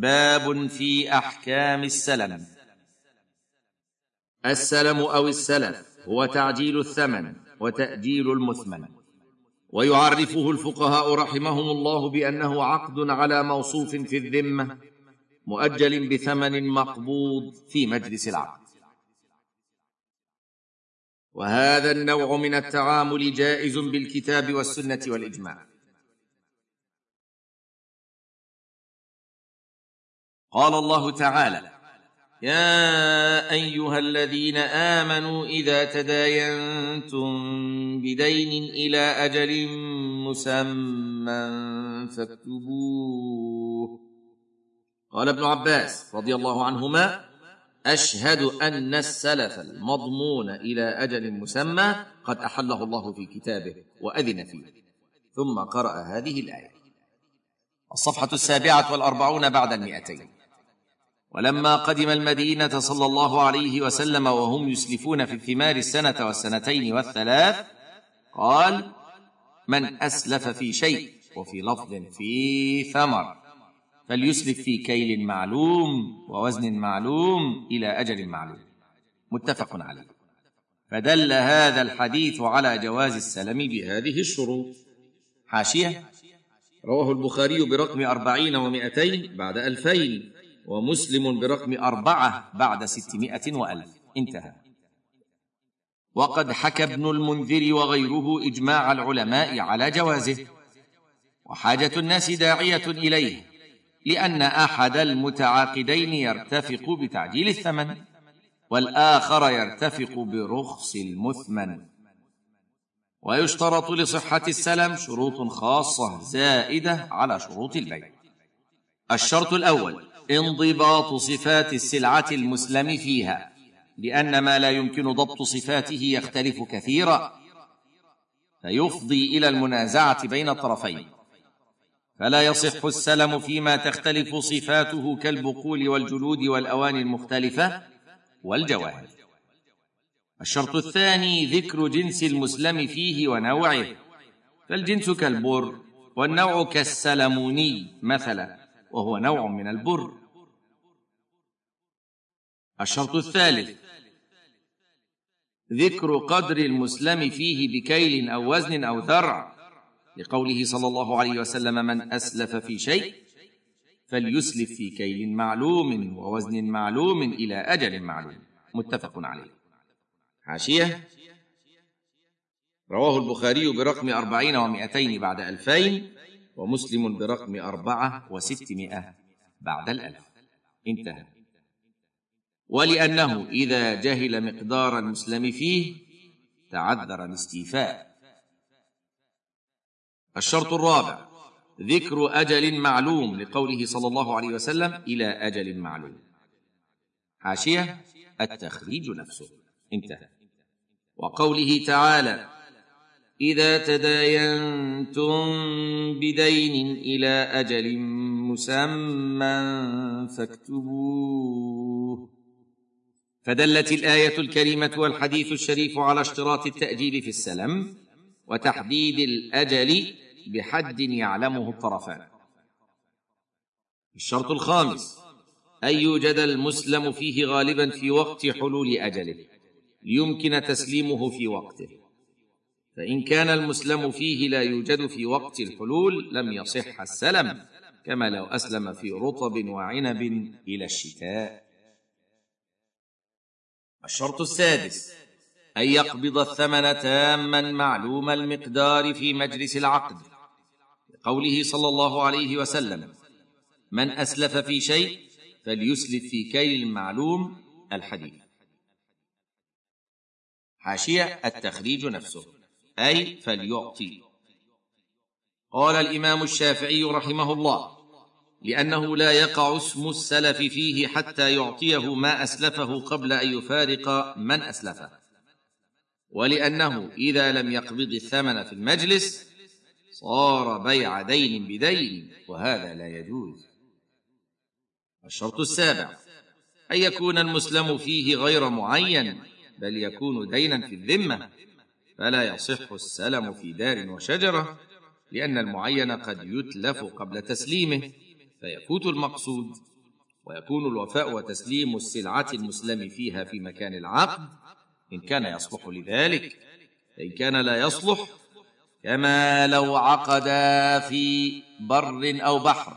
باب في أحكام السلم. السلم أو السلف هو تعجيل الثمن وتأجيل المثمن. ويعرفه الفقهاء رحمهم الله بأنه عقد على موصوف في الذمة مؤجل بثمن مقبوض في مجلس العقد. وهذا النوع من التعامل جائز بالكتاب والسنة والإجماع. قال الله تعالى يا أيها الذين آمنوا إذا تداينتم بدين إلى أجل مسمى فاكتبوه. قال ابن عباس رضي الله عنهما أشهد أن السلف المضمون إلى أجل مسمى قد أحله الله في كتابه وأذن فيه. ثم قرأ هذه الآية. الصفحة السابعة والأربعون بعد المئتين. ولما قدم المدينة صلى الله عليه وسلم وهم يسلفون في الثمار السنة والسنتين والثلاث قال من أسلف في شيء وفي لفظ في ثمر فليسلف في كيل معلوم ووزن معلوم إلى أجل معلوم. متفق عليه. فدل هذا الحديث على جواز السلم بهذه الشروط. حاشية رواه البخاري برقم أربعين ومائتين بعد ألفين. ومسلم برقم أربعة بعد ستمائة وألف. انتهى. وقد حكى ابن المنذر وغيره إجماع العلماء على جوازه. وحاجة الناس داعية إليه لأن أحد المتعاقدين يرتفق بتعجيل الثمن والآخر يرتفق برخص المثمن. ويشترط لصحة السلم شروط خاصة زائدة على شروط البيع. الشرط الأول انضباط صفات السلعة المسلم فيها لأن ما لا يمكن ضبط صفاته يختلف كثيرا. فيفضي إلى المنازعة بين الطرفين. فلا يصح السلم فيما تختلف صفاته كالبقول والجلود والاواني المختلفة والجواهر الشرط الثاني ذكر جنس المسلم فيه ونوعه. فالجنس كالبر والنوع كالسلموني مثلا. وهو نوع من البر. الشرط الثالث. ذكر قدر المسلم فيه بكيل أو وزن أو ذرع. لقوله صلى الله عليه وسلم من أسلف في شيء فليسلف في كيل معلوم ووزن معلوم إلى أجل معلوم. متفق عليه. حاشيه رواه البخاري برقم أربعين ومائتين بعد ألفين. ومسلم برقم أربعة وستمائة بعد الألف. انتهى. ولأنه إذا جهل مقدار المسلم فيه تعذر الاستيفاء. الشرط الرابع ذكر أجل معلوم لقوله صلى الله عليه وسلم إلى أجل معلوم. حاشية التخريج نفسه. انتهى. وقوله تعالى إذا تداينتم بدين إلى أجل مسمى فاكتبوه. فدلت الآية الكريمة والحديث الشريف على اشتراط التأجيل في السلم وتحديد الأجل بحد يعلمه الطرفان. الشرط الخامس أن يوجد المسلم فيه غالبا في وقت حلول أجله ليمكن تسليمه في وقته. فإن كان المسلم فيه لا يوجد في وقت الحلول لم يصح السلم كما لو أسلم في رطب وعنب إلى الشتاء. الشرط السادس أن يقبض الثمن تاما معلوم المقدار في مجلس العقد. لقوله صلى الله عليه وسلم من أسلف في شيء فليسلف في كيل المعلوم الحديث. حاشية التخريج نفسه. أي فليعطي. قال الإمام الشافعي رحمه الله لأنه لا يقع اسم السلف فيه حتى يعطيه ما أسلفه قبل أن يفارق من أسلفه. ولأنه إذا لم يقبض الثمن في المجلس صار بيع دين بدين وهذا لا يجوز. الشرط السابع أن يكون المسلم فيه غير معين بل يكون دينا في الذمة. فلا يصح السلم في دار وشجرة لأن المعين قد يتلف قبل تسليمه فيفوت المقصود ويكون الوفاء وتسليم السلعة المسلم فيها في مكان العقد إن كان يصلح لذلك فإن كان لا يصلح كما لو عقدا في بر أو بحر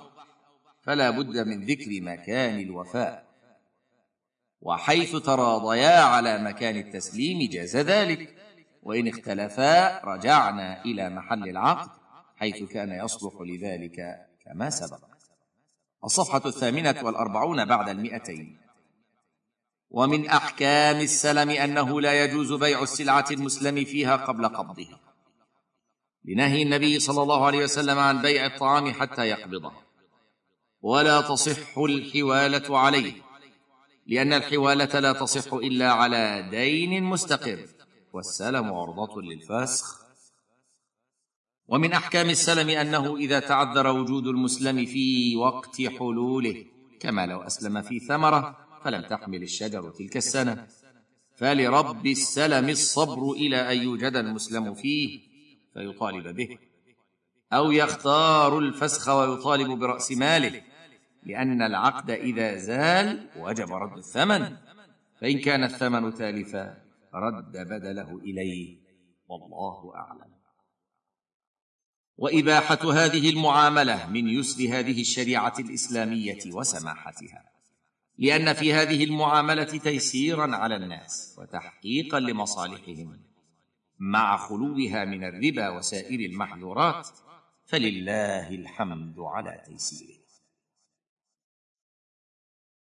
فلا بد من ذكر مكان الوفاء. وحيث تراضيا على مكان التسليم جاز ذلك. وإن اختلفا رجعنا إلى محل العقد حيث كان يصلح لذلك كما سبق. الصفحة الثامنة والأربعون بعد المئتين. ومن أحكام السلم أنه لا يجوز بيع السلعة المسلم فيها قبل قبضها لنهي النبي صلى الله عليه وسلم عن بيع الطعام حتى يقبضه. ولا تصح الحوالة عليه لأن الحوالة لا تصح إلا على دين مستقر. والسلم عرضة للفسخ. ومن أحكام السلم أنه إذا تعذر وجود المسلم في وقت حلوله كما لو أسلم في ثمرة فلم تحمل الشجر تلك السنة. فلرب السلم الصبر إلى أن يوجد المسلم فيه فيطالب به. أو يختار الفسخ ويطالب برأس ماله لأن العقد إذا زال وجب رد الثمن. فإن كان الثمن تالفا رد بدله إليه. والله أعلم. وإباحة هذه المعاملة من يسر هذه الشريعة الإسلامية وسماحتها. لأن في هذه المعاملة تيسيرا على الناس وتحقيقا لمصالحهم. مع خلوها من الربا وسائر المحذورات فلله الحمد على تيسيره.